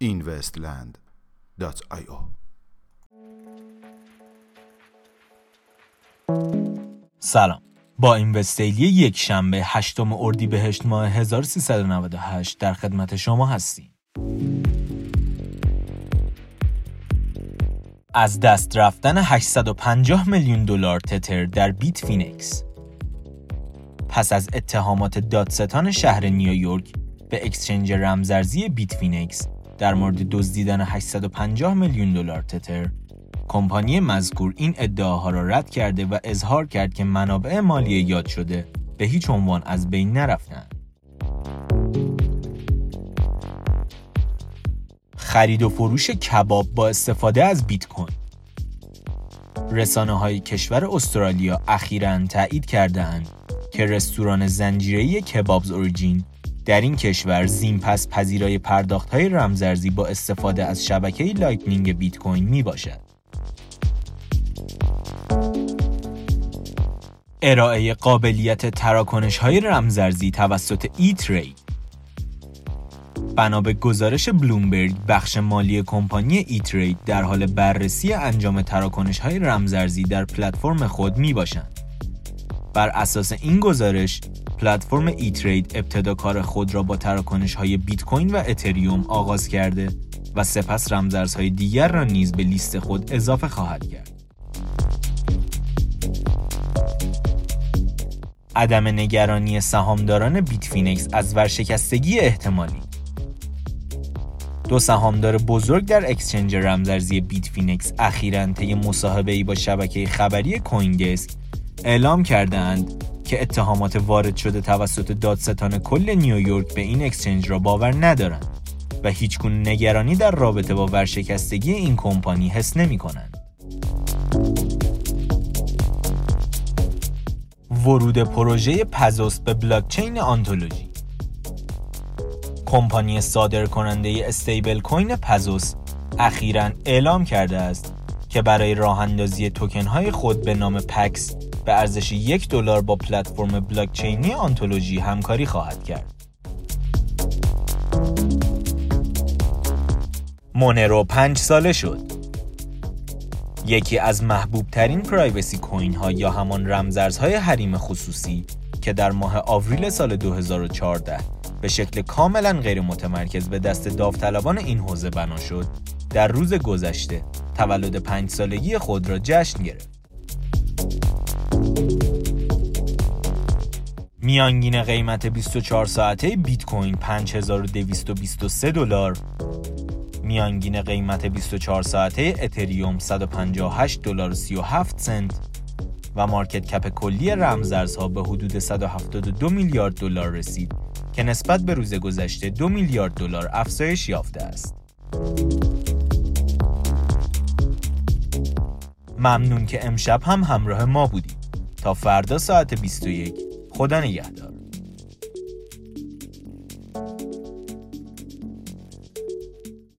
investland.io سلام. با Invest Daily یک شنبه هشتم اردیبهشت ماه 1398 در خدمت شما هستیم. از دست رفتن 850 میلیون دلار Tether در Bitfinex پس از اتهامات دادستان شهر نیویورک به exchange رمزارزی Bitfinex در مورد دزدیدن 850 میلیون دلار Tether کمپانی مذکور این ادعاها را رد کرده و اظهار کرد که منابع مالی یاد شده به هیچ عنوان از بین نرفتند. خرید و فروش کباب با استفاده از بیت کوین رسانه های کشور استرالیا اخیرا تایید کردهاند که رستوران زنجیره‌ای Kebabs Origin در این کشور زین پس پذیرای پرداخت های رمزارزی با استفاده از شبکه Lightning بیت کوین می باشد. ارائه قابلیت تراکنش های رمزارزی توسط E-Trade بنا به گزارش بلومبرگ بخش مالی کمپانی E-Trade در حال بررسی انجام تراکنش های رمزارزی در پلتفرم خود می باشند. بر اساس این گزارش پلتفرم E-Trade ابتدا کار خود را با تراکنش های بیت کوین و اتریوم آغاز کرده و سپس رمزارزهای دیگر را نیز به لیست خود اضافه خواهد کرد. عدم نگرانی سهامداران Bitfinex از ورشکستگی احتمالی دو سهامدار بزرگ در exchange رمزارزی بیت فینکس اخیراً طی مصاحبه‌ای با شبکه خبری CoinDesk اعلام کردهاند که اتهامات وارد شده توسط دادستان کل نیویورک به این اکسچنج را باور ندارند و هیچ نگرانی در رابطه با ورشکستگی این کمپانی حس نمی کنند. ورود پروژه پزوس به بلاکچین آنتولوژی کمپانی صادر کننده استیبل کوین پزوس اخیرا اعلام کرده است که برای راه اندازی توکن های خود به نام پکس به ارزش یک دلار با پلتفرم بلاکچینی آنتولوژی همکاری خواهد کرد. مونرو پنج ساله شد. یکی از محبوب ترین پرایوسی کوین ها یا همان رمزارزهای حریم خصوصی که در ماه آوریل سال 2014 به شکل کاملا غیر متمرکز به دست داوطلبان این حوزه بنا شد در روز گذشته تولد پنج سالگی خود را جشن گرفت. میانگین قیمت 24 ساعته بیت کوین 5223 دلار. میانگین قیمت 24 ساعته اتریوم 158 دلار 37 سنت. و مارکت کپ کلی رمزارزها به حدود 172 میلیارد دلار رسید. که نسبت به روز گذشته 2 میلیارد دلار افزایش یافته است. ممنون که امشب هم همراه ما بودید. تا فردا ساعت 21 خدا نگهدار